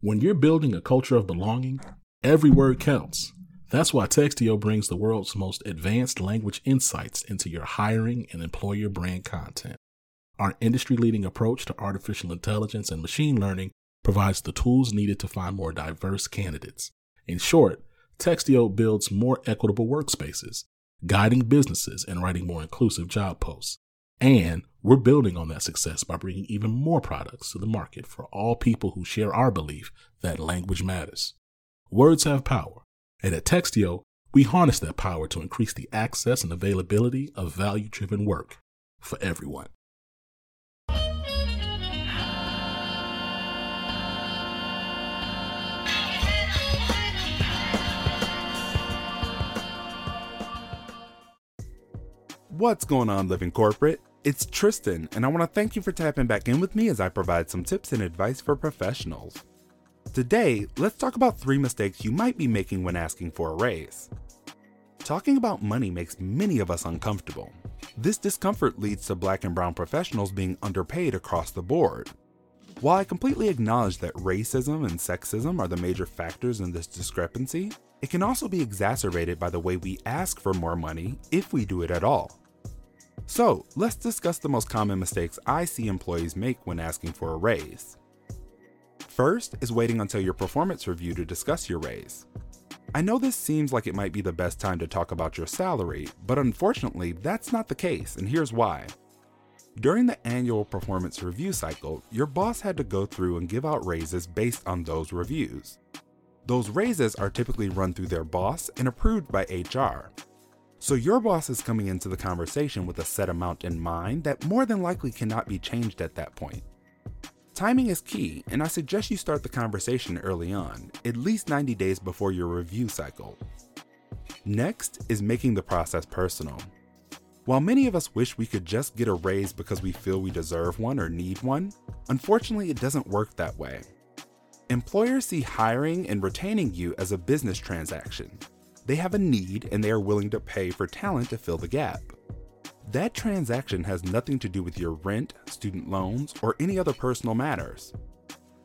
When you're building a culture of belonging, every word counts. That's why Textio brings the world's most advanced language insights into your hiring and employer brand content. Our industry leading approach to artificial intelligence and machine learning provides the tools needed to find more diverse candidates. In short, Textio builds more equitable workspaces, guiding businesses and writing more inclusive job posts. And we're building on that success by bringing even more products to the market for all people who share our belief that language matters. Words have power, and at Textio, we harness that power to increase the access and availability of value driven work for everyone. What's going on, Living Corporate? It's Tristan, and I want to thank you for tapping back in with me as I provide some tips and advice for professionals. Today, let's talk about three mistakes you might be making when asking for a raise. Talking about money makes many of us uncomfortable. This discomfort leads to black and brown professionals being underpaid across the board. While I completely acknowledge that racism and sexism are the major factors in this discrepancy, it can also be exacerbated by the way we ask for more money if we do it at all. So, let's discuss the most common mistakes I see employees make when asking for a raise. First is waiting until your performance review to discuss your raise. I know this seems like it might be the best time to talk about your salary, but unfortunately, that's not the case, and here's why. During the annual performance review cycle, your boss had to go through and give out raises based on those reviews. Those raises are typically run through their boss and approved by HR. So your boss is coming into the conversation with a set amount in mind that more than likely cannot be changed at that point. Timing is key, and I suggest you start the conversation early on, at least 90 days before your review cycle. Next is making the process personal. While many of us wish we could just get a raise because we feel we deserve one or need one, unfortunately it doesn't work that way. Employers see hiring and retaining you as a business transaction, they have a need and they are willing to pay for talent to fill the gap. That transaction has nothing to do with your rent, student loans, or any other personal matters.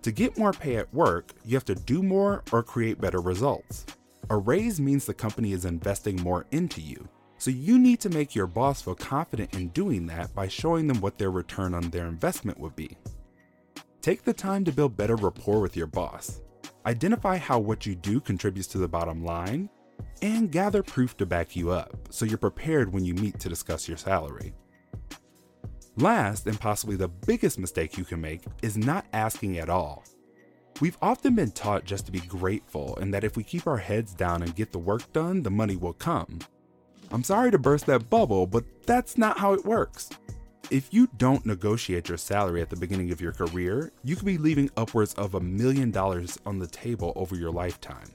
To get more pay at work, you have to do more or create better results. A raise means the company is investing more into you, so you need to make your boss feel confident in doing that by showing them what their return on their investment would be. Take the time to build better rapport with your boss. Identify how what you do contributes to the bottom line and gather proof to back you up so you're prepared when you meet to discuss your salary. Last, and possibly the biggest mistake you can make, is not asking at all. We've often been taught just to be grateful and that if we keep our heads down and get the work done, the money will come. I'm sorry to burst that bubble, but that's not how it works. If you don't negotiate your salary at the beginning of your career, you could be leaving upwards of a million dollars on the table over your lifetime.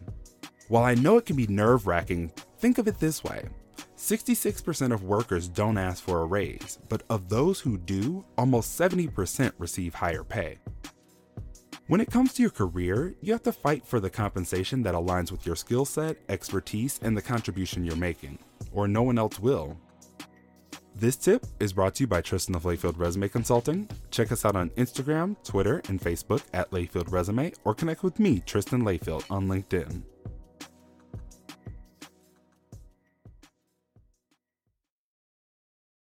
While I know it can be nerve wracking, think of it this way 66% of workers don't ask for a raise, but of those who do, almost 70% receive higher pay. When it comes to your career, you have to fight for the compensation that aligns with your skill set, expertise, and the contribution you're making, or no one else will. This tip is brought to you by Tristan of Layfield Resume Consulting. Check us out on Instagram, Twitter, and Facebook at Layfield Resume, or connect with me, Tristan Layfield, on LinkedIn.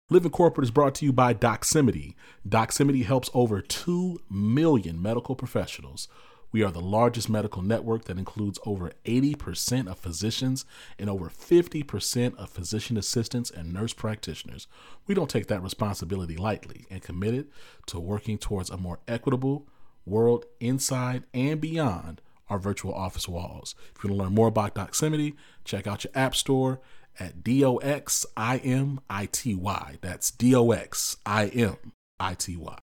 Living Corporate is brought to you by Doximity. Doximity helps over 2 million medical professionals. We are the largest medical network that includes over 80% of physicians and over 50% of physician assistants and nurse practitioners. We don't take that responsibility lightly and committed to working towards a more equitable world inside and beyond our virtual office walls. If you want to learn more about Doximity, check out your app store at D O X I M I T Y. That's D O X I M I T Y.